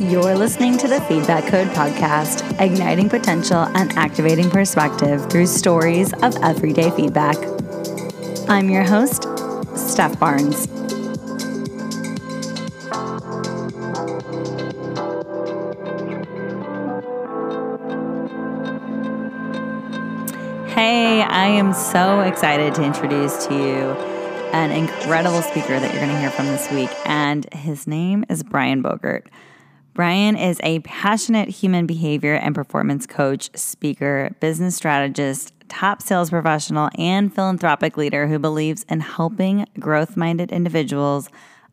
You're listening to the Feedback Code podcast, igniting potential and activating perspective through stories of everyday feedback. I'm your host, Steph Barnes. Hey, I am so excited to introduce to you an incredible speaker that you're going to hear from this week, and his name is Brian Bogert. Brian is a passionate human behavior and performance coach, speaker, business strategist, top sales professional, and philanthropic leader who believes in helping growth minded individuals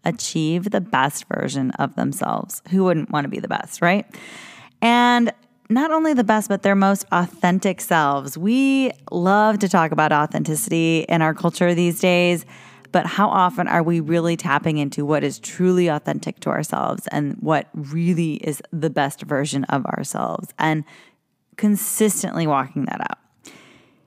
achieve the best version of themselves. Who wouldn't want to be the best, right? And not only the best, but their most authentic selves. We love to talk about authenticity in our culture these days, but how often are we really tapping into what is truly authentic to ourselves and what really is the best version of ourselves and consistently walking that out?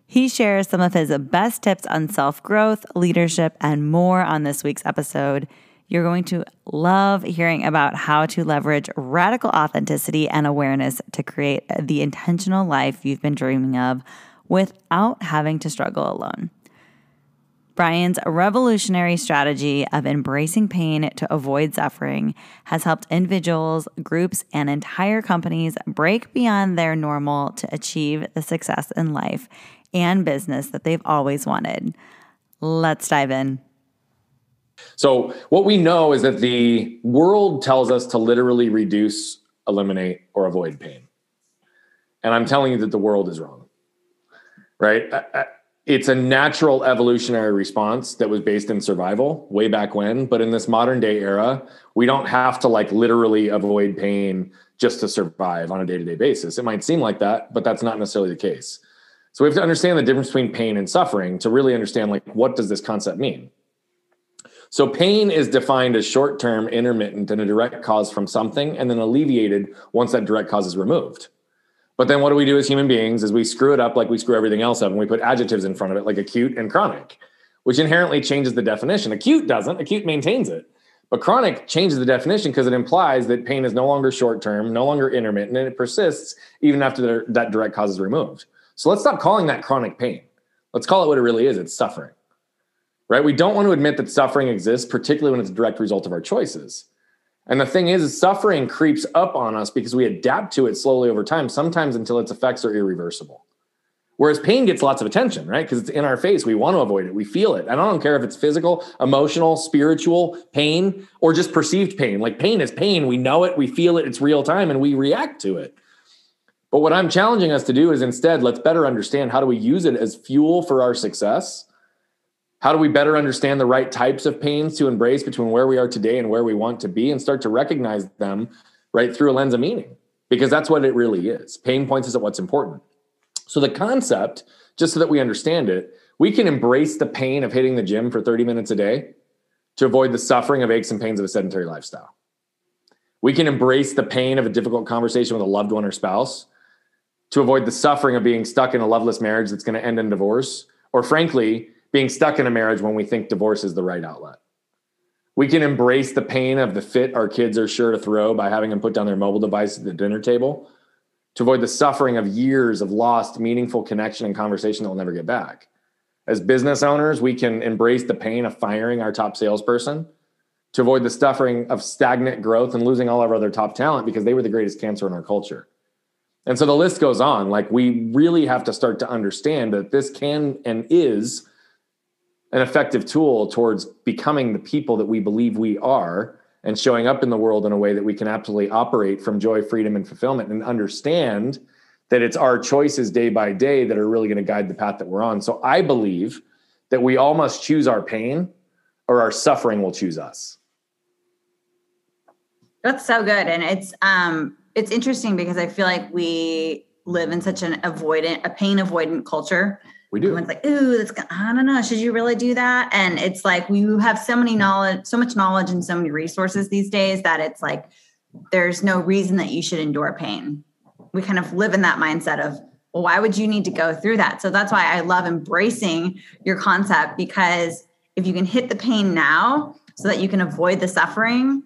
He shares some of his best tips on self growth, leadership, and more on this week's episode. You're going to love hearing about how to leverage radical authenticity and awareness to create the intentional life you've been dreaming of without having to struggle alone. Brian's revolutionary strategy of embracing pain to avoid suffering has helped individuals, groups, and entire companies break beyond their normal to achieve the success in life and business that they've always wanted. Let's dive in. So, what we know is that the world tells us to literally reduce, eliminate, or avoid pain. And I'm telling you that the world is wrong, right? It's a natural evolutionary response that was based in survival way back when. But in this modern day era, we don't have to like literally avoid pain just to survive on a day to day basis. It might seem like that, but that's not necessarily the case. So we have to understand the difference between pain and suffering to really understand like what does this concept mean? So pain is defined as short-term, intermittent, and a direct cause from something, and then alleviated once that direct cause is removed. But then what do we do as human beings is we screw it up like we screw everything else up and we put adjectives in front of it like acute and chronic, which inherently changes the definition. Acute doesn't, acute maintains it. But chronic changes the definition because it implies that pain is no longer short term, no longer intermittent, and it persists even after that direct cause is removed. So let's stop calling that chronic pain. Let's call it what it really is it's suffering right? We don't want to admit that suffering exists, particularly when it's a direct result of our choices. And the thing is, suffering creeps up on us because we adapt to it slowly over time, sometimes until its effects are irreversible. Whereas pain gets lots of attention, right? Because it's in our face. We want to avoid it. We feel it. And I don't care if it's physical, emotional, spiritual pain, or just perceived pain. Like pain is pain. We know it, we feel it, it's real time, and we react to it. But what I'm challenging us to do is instead, let's better understand how do we use it as fuel for our success how do we better understand the right types of pains to embrace between where we are today and where we want to be and start to recognize them right through a lens of meaning? Because that's what it really is. Pain points us at what's important. So, the concept, just so that we understand it, we can embrace the pain of hitting the gym for 30 minutes a day to avoid the suffering of aches and pains of a sedentary lifestyle. We can embrace the pain of a difficult conversation with a loved one or spouse to avoid the suffering of being stuck in a loveless marriage that's going to end in divorce, or frankly, being stuck in a marriage when we think divorce is the right outlet. We can embrace the pain of the fit our kids are sure to throw by having them put down their mobile device at the dinner table to avoid the suffering of years of lost, meaningful connection and conversation that we'll never get back. As business owners, we can embrace the pain of firing our top salesperson to avoid the suffering of stagnant growth and losing all of our other top talent because they were the greatest cancer in our culture. And so the list goes on. Like we really have to start to understand that this can and is an effective tool towards becoming the people that we believe we are and showing up in the world in a way that we can absolutely operate from joy, freedom, and fulfillment and understand that it's our choices day by day that are really going to guide the path that we're on. So I believe that we all must choose our pain or our suffering will choose us. That's so good. And it's um it's interesting because I feel like we live in such an avoidant, a pain avoidant culture we do. Everyone's like, ooh, that's I don't know. Should you really do that? And it's like we have so many knowledge, so much knowledge and so many resources these days that it's like there's no reason that you should endure pain. We kind of live in that mindset of, well, why would you need to go through that? So that's why I love embracing your concept because if you can hit the pain now so that you can avoid the suffering,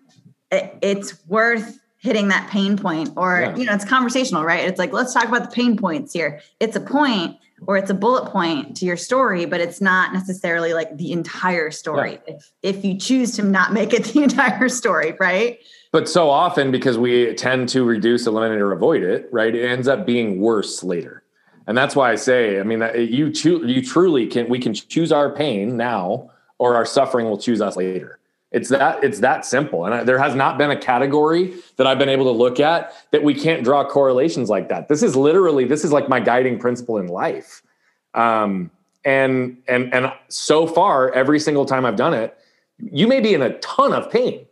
it, it's worth hitting that pain point or Yeah. you know it's conversational right it's like let's talk about the pain points here it's a point or it's a bullet point to your story but it's not necessarily like the entire story if, if you choose to not make it the entire story right But so often, because we tend to reduce, eliminate, or avoid it, right? It ends up being worse later, and that's why I say, I mean, that you choo- you truly can. We can choose our pain now, or our suffering will choose us later. It's that it's that simple, and I, there has not been a category that I've been able to look at that we can't draw correlations like that. This is literally this is like my guiding principle in life, um, and and and so far, every single time I've done it, you may be in a ton of pain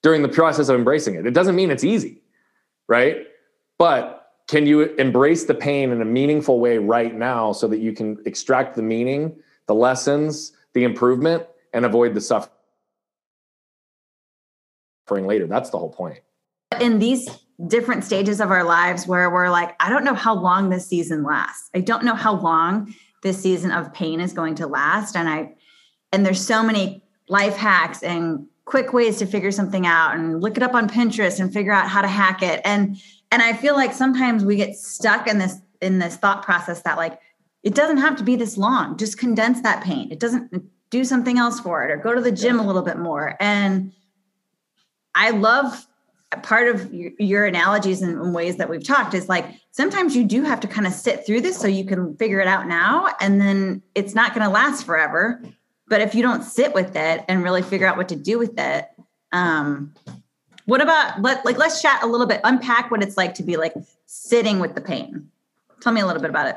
during the process of embracing it. It doesn't mean it's easy, right? But can you embrace the pain in a meaningful way right now so that you can extract the meaning, the lessons, the improvement, and avoid the suffering later? That's the whole point. in these different stages of our lives where we're like, I don't know how long this season lasts. I don't know how long this season of pain is going to last. And I, and there's so many life hacks and quick ways to figure something out and look it up on Pinterest and figure out how to hack it. And, and I feel like sometimes we get stuck in this, in this thought process that like, it doesn't have to be this long. Just condense that pain. It doesn't do something else for it or go to the gym a little bit more. And I love part of your, analogies and, and ways that we've talked is like sometimes you do have to kind of sit through this so you can figure it out now and then it's not going to last forever. But if you don't sit with it and really figure out what to do with it um what about let like let's chat a little bit unpack what it's like to be like sitting with the pain. Tell me a little bit about it.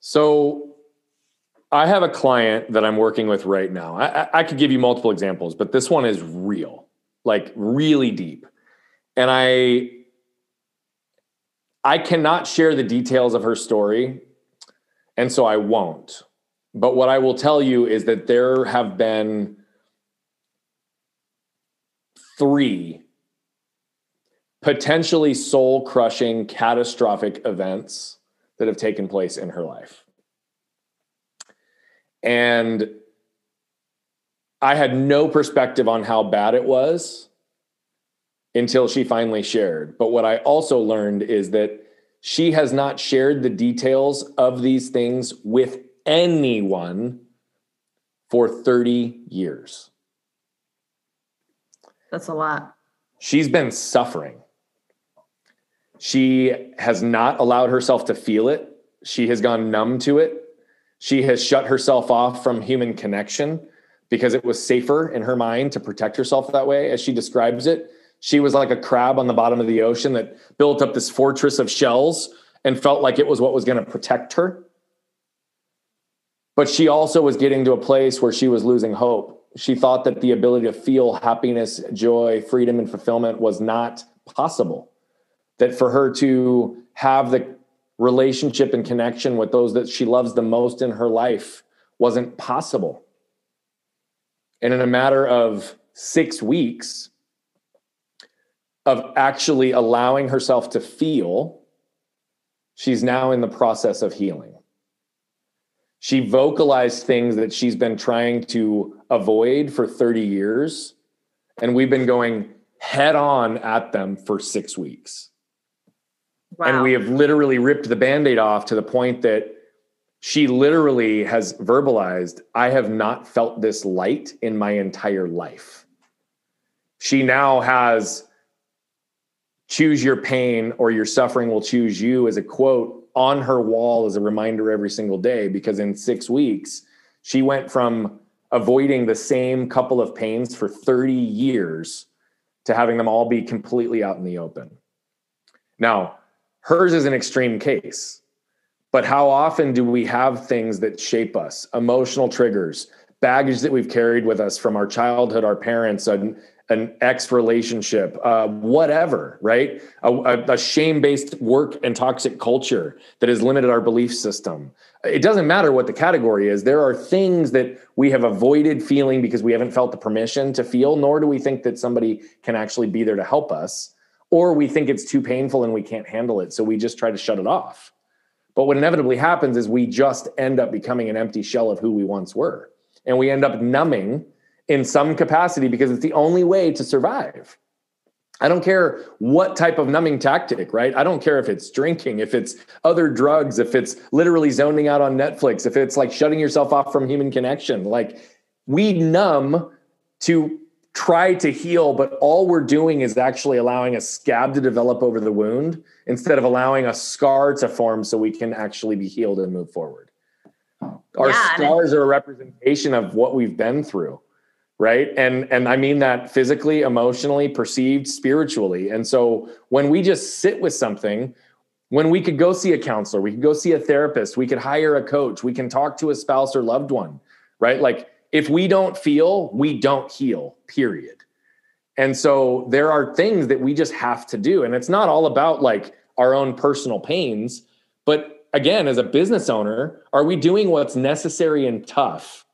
So I have a client that I'm working with right now. I, I, could give you multiple examples, but this one is real, like really deep. And I I cannot share the details of her story, and so I won't. But what I will tell you is that there have been three potentially soul crushing, catastrophic events that have taken place in her life. And I had no perspective on how bad it was until she finally shared. But what I also learned is that she has not shared the details of these things with anyone for 30 years. that's a lot She's been suffering. She has not allowed herself to feel it. She has gone numb to it. She has shut herself off from human connection because it was safer in her mind to protect herself that way. As she describes it, she was like a crab on the bottom of the ocean that built up this fortress of shells and felt like it was what was going to protect her. But she also was getting to a place where she was losing hope. She thought that the ability to feel happiness, joy, freedom, and fulfillment was not possible. That for her to have the relationship and connection with those that she loves the most in her life wasn't possible. And in a matter of six weeks of actually allowing herself to feel, she's now in the process of healing. She vocalized things that she's been trying to avoid for 30 years, and we've been going head on at them for six weeks. Wow And we have literally ripped the band aid off to the point that she literally has verbalized, I have not felt this light in my entire life. She now has choose your pain or your suffering will choose you as a quote on her wall as a reminder every single day because in six weeks, she went from avoiding the same couple of pains for 30 years to having them all be completely out in the open. Now, hers is an extreme case, but how often do we have things that shape us, emotional triggers, baggage that we've carried with us from our childhood, our parents, an, an ex relationship, uh, whatever, right? A, a, shame based work and toxic culture that has limited our belief system. It doesn't matter what the category is. There are things that we have avoided feeling because we haven't felt the permission to feel, nor do we think that somebody can actually be there to help us, or we think it's too painful and we can't handle it. So we just try to shut it off. But what inevitably happens is we just end up becoming an empty shell of who we once were. And we end up numbing in some capacity because it's the only way to survive. I don't care what type of numbing tactic, right? I don't care if it's drinking, if it's other drugs, if it's literally zoning out on Netflix, if it's like shutting yourself off from human connection. Like we numb to try to heal, but all we're doing is actually allowing a scab to develop over the wound instead of allowing a scar to form so we can actually be healed and move forward. Our yeah, scars are a representation of what we've been through right? And and i mean that physically emotionally perceived spiritually. And so when we just sit with something when we could go see a counselor we could go see a therapist we could hire a coach we can talk to a spouse or loved one right? Like if we don't feel we don't heal period and so there are things that we just have to do and it's not all about like our own personal pains but again as a business owner are we doing what's necessary and tough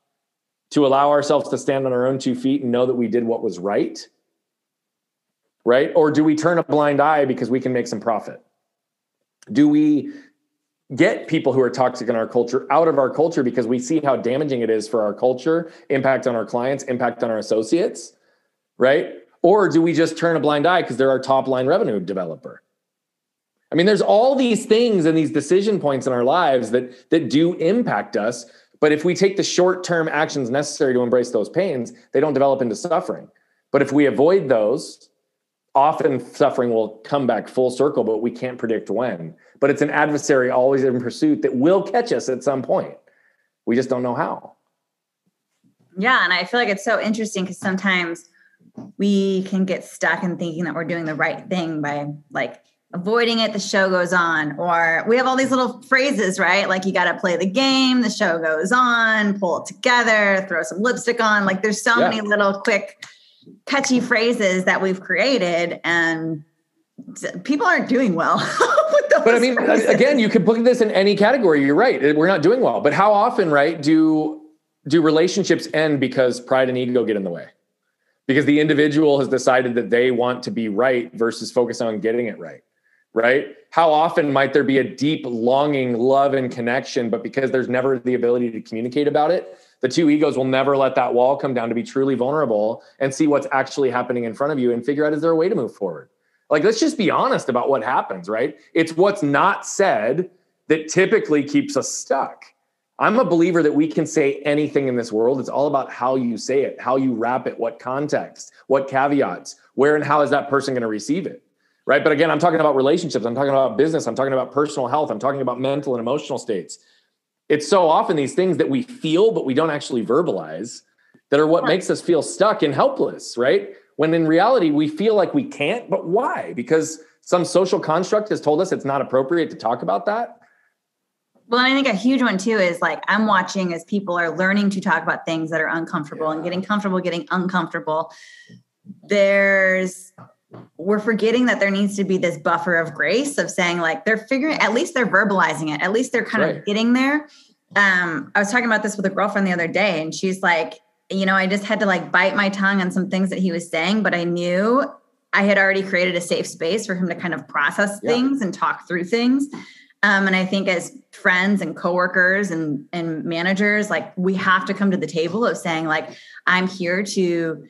to allow ourselves to stand on our own two feet and know that we did what was right? Right? Or do we turn a blind eye because we can make some profit? Do we get people who are toxic in our culture out of our culture because we see how damaging it is for our culture, impact on our clients, impact on our associates? Right? Or do we just turn a blind eye because they're our top line revenue developer? I mean, there's all these things and these decision points in our lives that that do impact us but if we take the short term actions necessary to embrace those pains, they don't develop into suffering. But if we avoid those, often suffering will come back full circle, but we can't predict when. But it's an adversary always in pursuit that will catch us at some point. We just don't know how. Yeah. And I feel like it's so interesting because sometimes we can get stuck in thinking that we're doing the right thing by like avoiding it, the show goes on. Or we have all these little phrases, right? Like you got to play the game, the show goes on, pull it together, throw some lipstick on. Like there's so yeah. many little quick, catchy phrases that we've created, and people aren't doing well. but I mean, phrases. again, you could put this in any category. You're right. We're not doing well. But how often, right, do do relationships end because pride and ego get in the way? Because the individual has decided that they want to be right versus focus on getting it right right? How often might there be a deep longing, love, and connection, but because there's never the ability to communicate about it, the two egos will never let that wall come down to be truly vulnerable and see what's actually happening in front of you and figure out is there a way to move forward? Like, let's just be honest about what happens, right? It's what's not said that typically keeps us stuck. I'm a believer that we can say anything in this world. It's all about how you say it, how you wrap it, what context, what caveats, where and how is that person going to receive it right? But again, I'm talking about relationships, I'm talking about business, I'm talking about personal health, I'm talking about mental and emotional states. It's so often these things that we feel, but we don't actually verbalize that are what makes us feel stuck and helpless, right? When in reality, we feel like we can't, but why? Because some social construct has told us it's not appropriate to talk about that. Well, I think a huge one too is like I'm watching as people are learning to talk about things that are uncomfortable yeah. and getting comfortable getting uncomfortable. There's we're forgetting that there needs to be this buffer of grace of saying like they're figuring at least they're verbalizing it at least they're kind right. of getting there um i was talking about this with a girlfriend the other day and she's like you know i just had to like bite my tongue on some things that he was saying but i knew i had already created a safe space for him to kind of process yeah. things and talk through things um, and i think as friends and coworkers and and managers like we have to come to the table of saying like i'm here to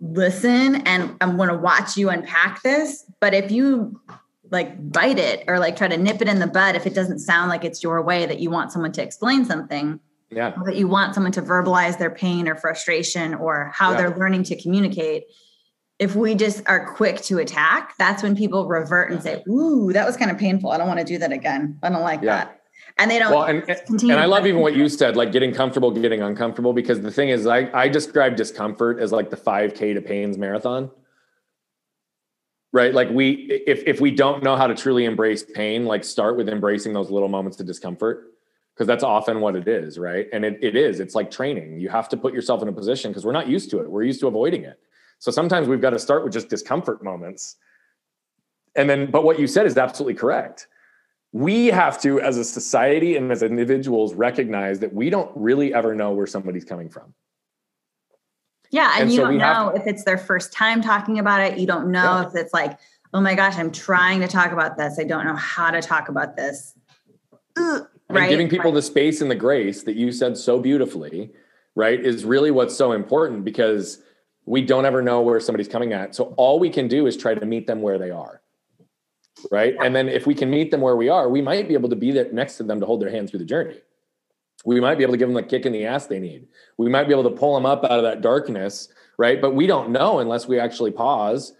listen and I'm going to watch you unpack this. But if you like bite it or like try to nip it in the bud, if it doesn't sound like it's your way that you want someone to explain something, yeah, that you want someone to verbalize their pain or frustration or how yeah. they're learning to communicate. If we just are quick to attack, that's when people revert and say, Ooh, that was kind of painful. I don't want to do that again. I don't like yeah. that and they don't well and, and i love even what you said like getting comfortable getting uncomfortable because the thing is i i describe discomfort as like the 5k to pains marathon right like we if if we don't know how to truly embrace pain like start with embracing those little moments of discomfort because that's often what it is right and it, it is it's like training you have to put yourself in a position because we're not used to it we're used to avoiding it so sometimes we've got to start with just discomfort moments and then but what you said is absolutely correct we have to, as a society and as individuals, recognize that we don't really ever know where somebody's coming from. Yeah. And, and you so don't know to, if it's their first time talking about it. You don't know yeah. if it's like, oh my gosh, I'm trying to talk about this. I don't know how to talk about this. Ugh, right. And giving people the space and the grace that you said so beautifully, right, is really what's so important because we don't ever know where somebody's coming at. So all we can do is try to meet them where they are. Right. And then if we can meet them where we are, we might be able to be there next to them to hold their hand through the journey. We might be able to give them the kick in the ass they need. We might be able to pull them up out of that darkness. Right. But we don't know unless we actually pause,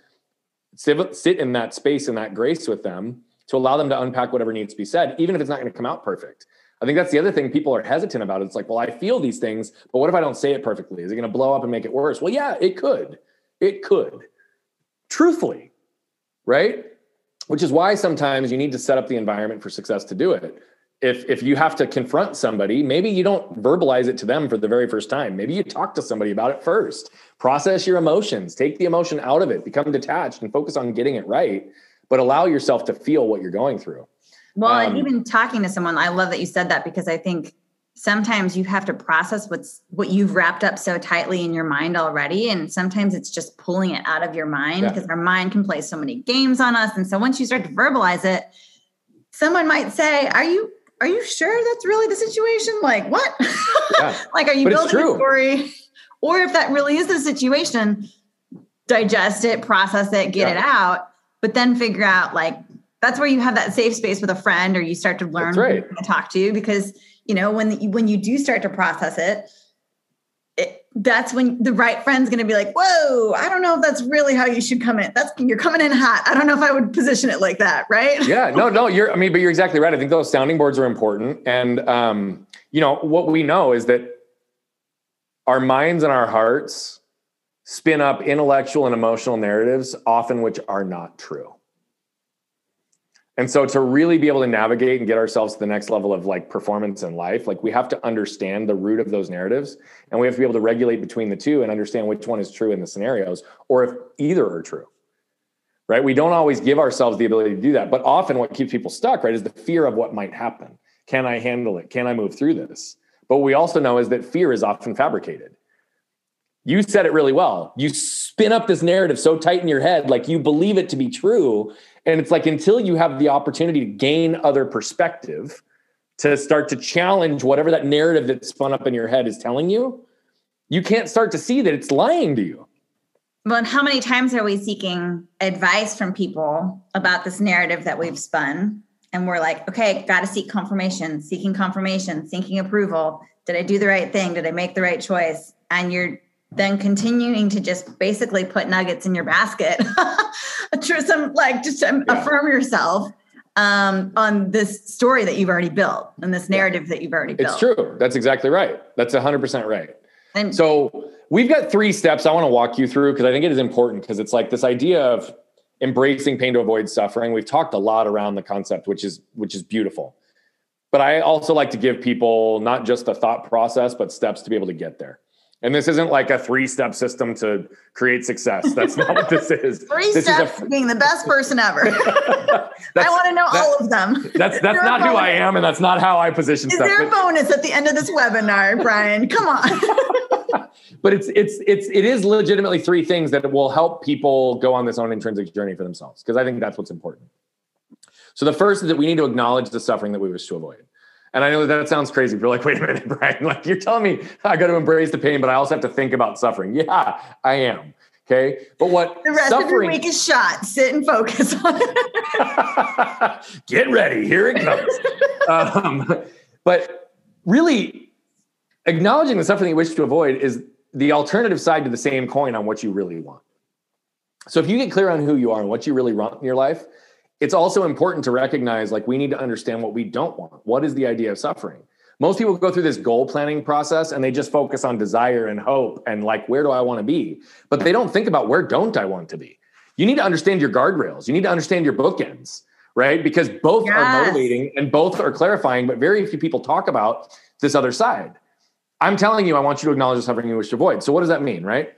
sit in that space and that grace with them to allow them to unpack whatever needs to be said, even if it's not going to come out perfect. I think that's the other thing people are hesitant about. It's like, well, I feel these things, but what if I don't say it perfectly? Is it going to blow up and make it worse? Well, yeah, it could. It could. Truthfully, right? Which is why sometimes you need to set up the environment for success to do it. If if you have to confront somebody, maybe you don't verbalize it to them for the very first time. Maybe you talk to somebody about it first. Process your emotions, take the emotion out of it, become detached and focus on getting it right, but allow yourself to feel what you're going through. Well, um, and even talking to someone, I love that you said that because I think sometimes you have to process what's what you've wrapped up so tightly in your mind already and sometimes it's just pulling it out of your mind because yeah. our mind can play so many games on us and so once you start to verbalize it someone might say are you are you sure that's really the situation like what yeah. like are you but building a story or if that really is the situation digest it process it get yeah. it out but then figure out like that's where you have that safe space with a friend or you start to learn right. to talk to because you know when the, when you do start to process it, it that's when the right friend's going to be like whoa i don't know if that's really how you should come in. That's you're coming in hot. I don't know if i would position it like that right? Yeah no no you're i mean but you're exactly right. I think those sounding boards are important. And um you know what we know is that our minds and our hearts spin up intellectual and emotional narratives often which are not true and so to really be able to navigate and get ourselves to the next level of like performance in life, like we have to understand the root of those narratives and we have to be able to regulate between the two and understand which one is true in the scenarios or if either are true. Right? We don't always give ourselves the ability to do that, but often what keeps people stuck, right, is the fear of what might happen. Can I handle it? Can I move through this? But we also know is that fear is often fabricated. You said it really well. You spin up this narrative so tight in your head, like you believe it to be true, and it's like until you have the opportunity to gain other perspective, to start to challenge whatever that narrative that's spun up in your head is telling you, you can't start to see that it's lying to you. Well, and how many times are we seeking advice from people about this narrative that we've spun? And we're like, okay, got to seek confirmation, seeking confirmation, seeking approval. Did I do the right thing? Did I make the right choice? And you're then continuing to just basically put nuggets in your basket some like just yeah. affirm yourself um, on this story that you've already built and this narrative that you've already built. It's true. That's exactly right. That's 100% right. And so we've got three steps I want to walk you through because I think it is important because it's like this idea of embracing pain to avoid suffering. We've talked a lot around the concept, which is which is beautiful. But I also like to give people not just the thought process, but steps to be able to get there. And this isn't like a three step system to create success. That's not what this is. three this steps is a, being the best person ever. I want to know that, all of them. That's that's not who I am, and that's not how I position is stuff. Is there a bonus at the end of this webinar, Brian? Come on. but it's it's it's it is legitimately three things that will help people go on this own intrinsic journey for themselves because I think that's what's important. So the first is that we need to acknowledge the suffering that we wish to avoid. And I know that, sounds crazy. You're like, wait a minute, Brian. Like you're telling me I got to embrace the pain, but I also have to think about suffering. Yeah, I am. Okay. But what the rest suffering, of your week is shot. Sit and focus on it. Get ready. Here it comes. um, but really, acknowledging the suffering you wish to avoid is the alternative side to the same coin on what you really want. So if you get clear on who you are and what you really want in your life, it's also important to recognize like we need to understand what we don't want. What is the idea of suffering? Most people go through this goal planning process and they just focus on desire and hope and like where do I want to be? But they don't think about where don't I want to be? You need to understand your guardrails. You need to understand your bookends, right? Because both yes. are motivating and both are clarifying, but very few people talk about this other side. I'm telling you, I want you to acknowledge the suffering you wish to avoid. So what does that mean, right?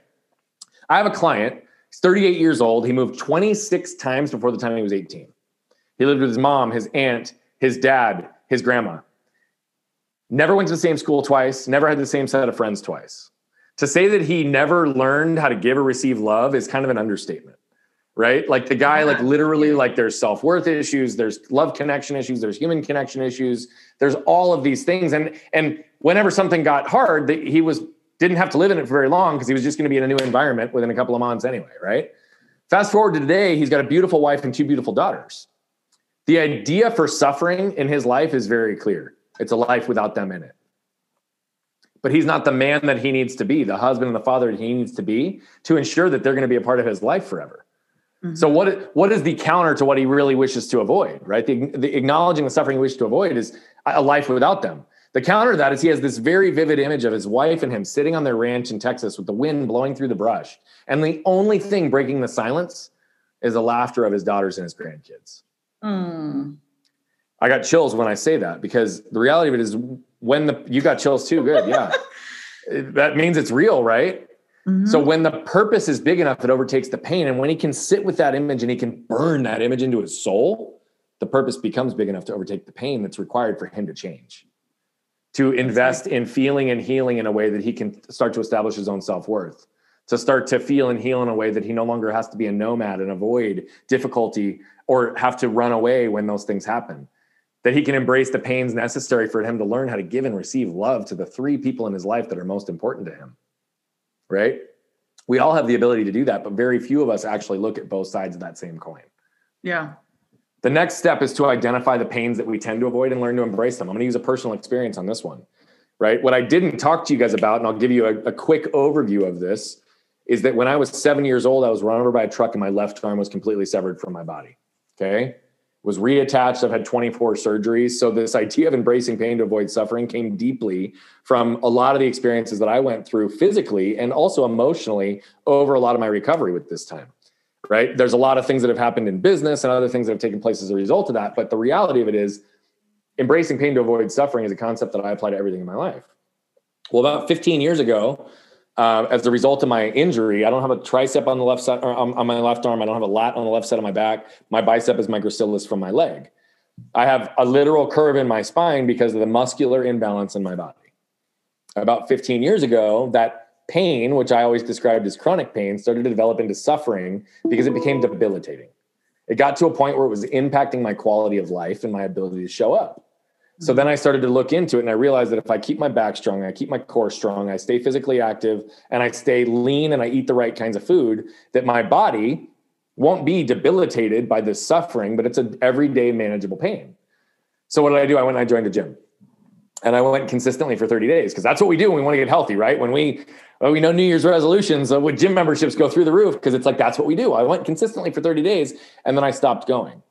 I have a client, he's 38 years old. He moved 26 times before the time he was 18. He lived with his mom, his aunt, his dad, his grandma. Never went to the same school twice, never had the same set of friends twice. To say that he never learned how to give or receive love is kind of an understatement, right? Like the guy, like literally, like there's self worth issues, there's love connection issues, there's human connection issues, there's all of these things. And and whenever something got hard, he was didn't have to live in it for very long because he was just going to be in a new environment within a couple of months anyway, right? Fast forward to today, he's got a beautiful wife and two beautiful daughters. The idea for suffering in his life is very clear. It's a life without them in it. But he's not the man that he needs to be, the husband and the father that he needs to be to ensure that they're going to be a part of his life forever. Mm-hmm. So what what is the counter to what he really wishes to avoid, right? The, the acknowledging the suffering he wishes to avoid is a life without them. The counter to that is he has this very vivid image of his wife and him sitting on their ranch in Texas with the wind blowing through the brush. And the only thing breaking the silence is the laughter of his daughters and his grandkids. Mm. I got chills when I say that because the reality of it is when the you got chills too, good. Yeah. that means it's real, right? Mm-hmm. So when the purpose is big enough, it overtakes the pain. And when he can sit with that image and he can burn that image into his soul, the purpose becomes big enough to overtake the pain that's required for him to change to invest in feeling and healing in a way that he can start to establish his own self-worth to start to feel and heal in a way that he no longer has to be a nomad and avoid difficulty or have to run away when those things happen. That he can embrace the pains necessary for him to learn how to give and receive love to the three people in his life that are most important to him right? We all have the ability to do that but very few of us actually look at both sides of that same coin. Yeah the next step is to identify the pains that we tend to avoid and learn to embrace them. I'm going to use a personal experience on this one, right? What I didn't talk to you guys about, and I'll give you a, a quick overview of this, is that when I was seven years old, I was run over by a truck and my left arm was completely severed from my body. Okay. Was reattached. I've had 24 surgeries. So, this idea of embracing pain to avoid suffering came deeply from a lot of the experiences that I went through physically and also emotionally over a lot of my recovery with this time right? There's a lot of things that have happened in business and other things that have taken place as a result of that. But the reality of it is, embracing pain to avoid suffering is a concept that I apply to everything in my life. Well, about 15 years ago, uh, as a result of my injury, I don't have a tricep on the left side or on, on, my left arm. I don't have a lat on the left side of my back. My bicep is my gracilis from my leg. I have a literal curve in my spine because of the muscular imbalance in my body. About 15 years ago, that pain, which I always described as chronic pain, started to develop into suffering because it became debilitating. It got to a point where it was impacting my quality of life and my ability to show up. So mm-hmm. then I started to look into it and I realized that if I keep my back strong, I keep my core strong, I stay physically active, and I stay lean and I eat the right kinds of food, that my body won't be debilitated by this suffering, but it's an everyday manageable pain. So what did I do? I went and I joined a gym and I went consistently for 30 days because that's what we do when we want to get healthy, right? When we well, we know New Year's resolutions uh, with gym memberships go through the roof because it's like that's what we do. I went consistently for 30 days and then I stopped going.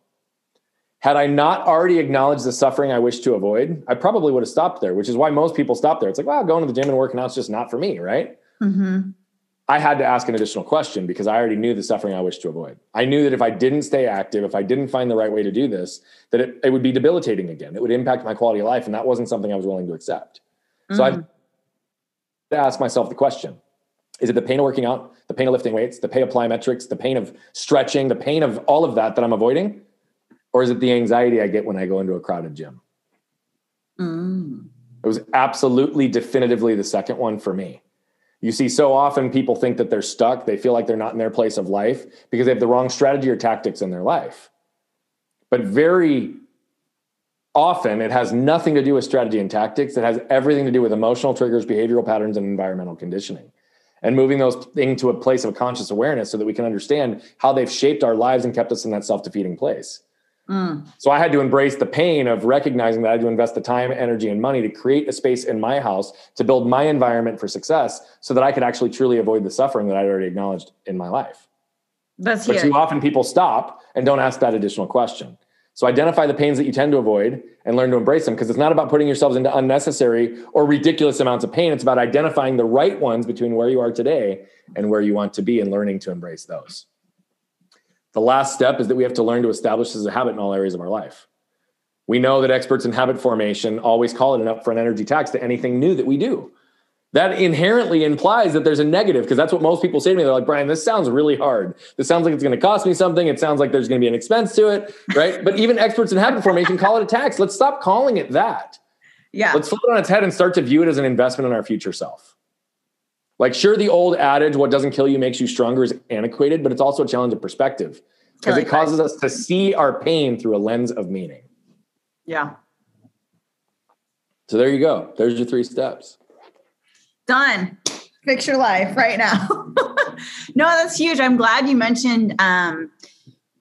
Had I not already acknowledged the suffering I wish to avoid, I probably would have stopped there, which is why most people stop there. It's like, well, going to the gym and working out is just not for me, right? Mm-hmm. I had to ask an additional question because I already knew the suffering I wished to avoid. I knew that if I didn't stay active, if I didn't find the right way to do this, that it, it would be debilitating again. It would impact my quality of life. And that wasn't something I was willing to accept. Mm. So I had to ask myself the question Is it the pain of working out, the pain of lifting weights, the pain of plyometrics, the pain of stretching, the pain of all of that that I'm avoiding? Or is it the anxiety I get when I go into a crowded gym? Mm. It was absolutely definitively the second one for me. You see, so often people think that they're stuck. They feel like they're not in their place of life because they have the wrong strategy or tactics in their life. But very often, it has nothing to do with strategy and tactics. It has everything to do with emotional triggers, behavioral patterns, and environmental conditioning. And moving those things to a place of conscious awareness so that we can understand how they've shaped our lives and kept us in that self defeating place. Mm. So I had to embrace the pain of recognizing that I had to invest the time, energy, and money to create a space in my house to build my environment for success so that I could actually truly avoid the suffering that I'd already acknowledged in my life. That's but too often people stop and don't ask that additional question. So identify the pains that you tend to avoid and learn to embrace them because it's not about putting yourselves into unnecessary or ridiculous amounts of pain. It's about identifying the right ones between where you are today and where you want to be and learning to embrace those. The last step is that we have to learn to establish this as a habit in all areas of our life. We know that experts in habit formation always call it an upfront energy tax to anything new that we do. That inherently implies that there's a negative because that's what most people say to me. They're like, Brian, this sounds really hard. This sounds like it's going to cost me something. It sounds like there's going to be an expense to it, right? but even experts in habit formation call it a tax. Let's stop calling it that. Yeah. Let's flip it on its head and start to view it as an investment in our future self. Like, sure, the old adage, what doesn't kill you makes you stronger, is antiquated, but it's also a challenge of perspective because it causes us to see our pain through a lens of meaning. Yeah. So there you go. There's your three steps. Done. fix your life right now. no, that's huge. I'm glad you mentioned um,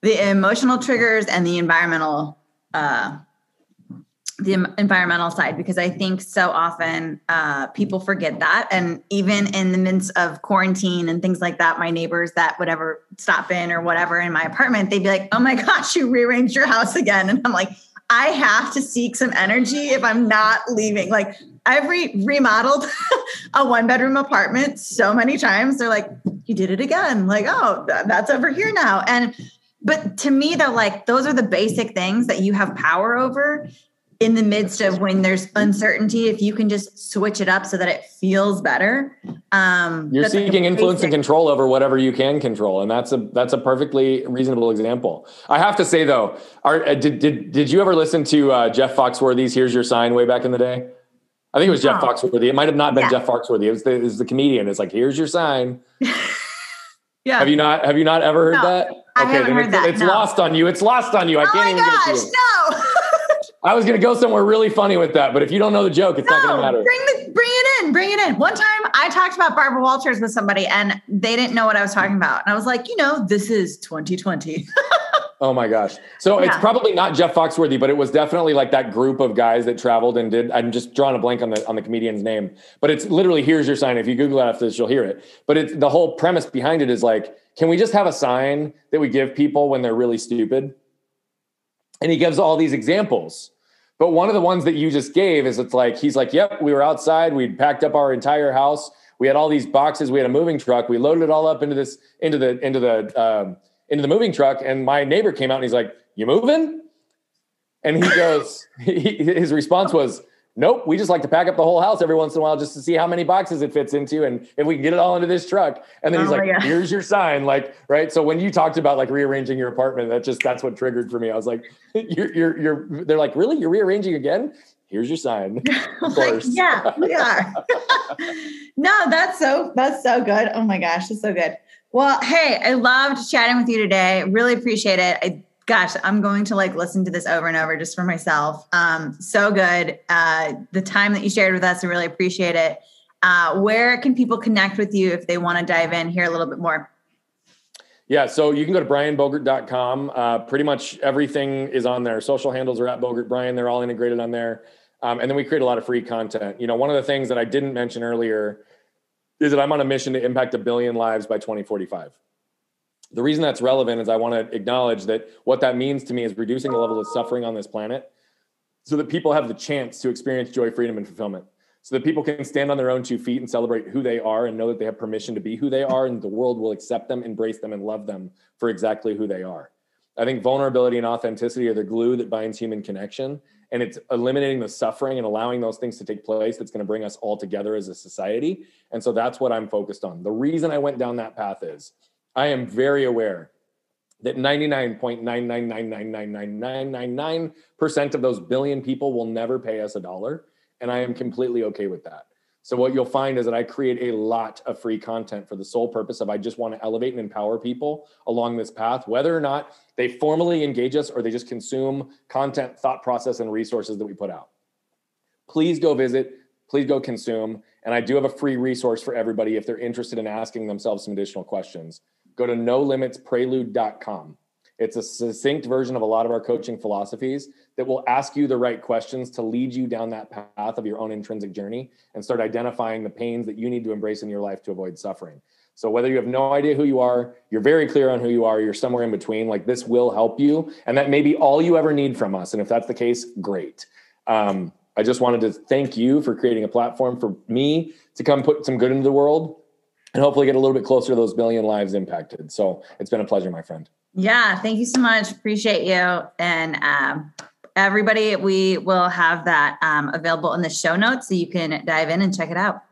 the emotional triggers and the environmental uh, the environmental side because I think so often uh, people forget that. And even in the midst of quarantine and things like that, my neighbors that whatever stop in or whatever in my apartment, they'd be like, "Oh my gosh, you rearranged your house again," and I'm like. I have to seek some energy if I'm not leaving. Like I've re- remodeled a one bedroom apartment so many times. They're like, you did it again. Like, oh, th- that's over here now. And, but to me, they're like, those are the basic things that you have power over in the midst of when there's uncertainty. If you can just switch it up so that it feels better. Um, You're seeking influence and control over whatever you can control. And that's a, that's a perfectly reasonable example. I have to say though, are, uh, did, did, did you ever listen to uh, Jeff Foxworthy's Here's Your Sign way back in the day? I think it was Jeff Foxworthy. It might have not been yeah. Jeff Foxworthy. It was, the, it was the comedian. It's like, here's your sign. yeah. Have you not? Have you not ever heard no, that? Okay, I haven't heard it's, that. It's no. lost on you. It's lost on you. I oh can't even gosh, get to you. No. I was going to go somewhere really funny with that, but if you don't know the joke, it's no, not going to matter. Bring the, bring it in, bring it in. One time, I talked about Barbara Walters with somebody, and they didn't know what I was talking about, and I was like, you know, this is 2020. Oh my gosh. So yeah. it's probably not Jeff Foxworthy, but it was definitely like that group of guys that traveled and did I'm just drawing a blank on the on the comedian's name. But it's literally here's your sign. If you Google it after this, you'll hear it. But it's the whole premise behind it is like, can we just have a sign that we give people when they're really stupid? And he gives all these examples. But one of the ones that you just gave is it's like he's like, Yep, we were outside, we'd packed up our entire house, we had all these boxes, we had a moving truck, we loaded it all up into this, into the, into the um, into the moving truck and my neighbor came out and he's like, "You moving?" And he goes, he, his response was, "Nope, we just like to pack up the whole house every once in a while just to see how many boxes it fits into and if we can get it all into this truck." And then he's oh like, "Here's your sign." Like, right? So when you talked about like rearranging your apartment, that just that's what triggered for me. I was like, "You're you're you're." They're like, "Really? You're rearranging again?" Here's your sign. Of course. yeah, we are. no, that's so that's so good. Oh my gosh, that's so good. Well, hey, I loved chatting with you today. Really appreciate it. I gosh, I'm going to like listen to this over and over just for myself. Um, so good. Uh, the time that you shared with us, I really appreciate it. Uh, where can people connect with you if they want to dive in here a little bit more? Yeah, so you can go to brianbogert.com. Uh, pretty much everything is on there. Social handles are at Bogert Brian. They're all integrated on there. Um, and then we create a lot of free content. You know, one of the things that I didn't mention earlier is that I'm on a mission to impact a billion lives by 2045. The reason that's relevant is I want to acknowledge that what that means to me is reducing the level of suffering on this planet so that people have the chance to experience joy, freedom, and fulfillment. So that people can stand on their own two feet and celebrate who they are and know that they have permission to be who they are and the world will accept them, embrace them, and love them for exactly who they are. I think vulnerability and authenticity are the glue that binds human connection and it's eliminating the suffering and allowing those things to take place that's going to bring us all together as a society and so that's what i'm focused on the reason i went down that path is i am very aware that 99.9999999% of those billion people will never pay us a dollar and i am completely okay with that so what you'll find is that I create a lot of free content for the sole purpose of I just want to elevate and empower people along this path, whether or not they formally engage us or they just consume content, thought process, and resources that we put out. Please go visit, please go consume. And I do have a free resource for everybody if they're interested in asking themselves some additional questions. Go to nolimitsprelude.com. It's a succinct version of a lot of our coaching philosophies that will ask you the right questions to lead you down that path of your own intrinsic journey and start identifying the pains that you need to embrace in your life to avoid suffering. So whether you have no idea who you are, you're very clear on who you are, you're somewhere in between, like this will help you. And that may be all you ever need from us. And if that's the case, great. Um, I just wanted to thank you for creating a platform for me to come put some good into the world and hopefully get a little bit closer to those billion lives impacted. So it's been a pleasure, my friend. Yeah, thank you so much. Appreciate you. And um, everybody, we will have that um, available in the show notes so you can dive in and check it out.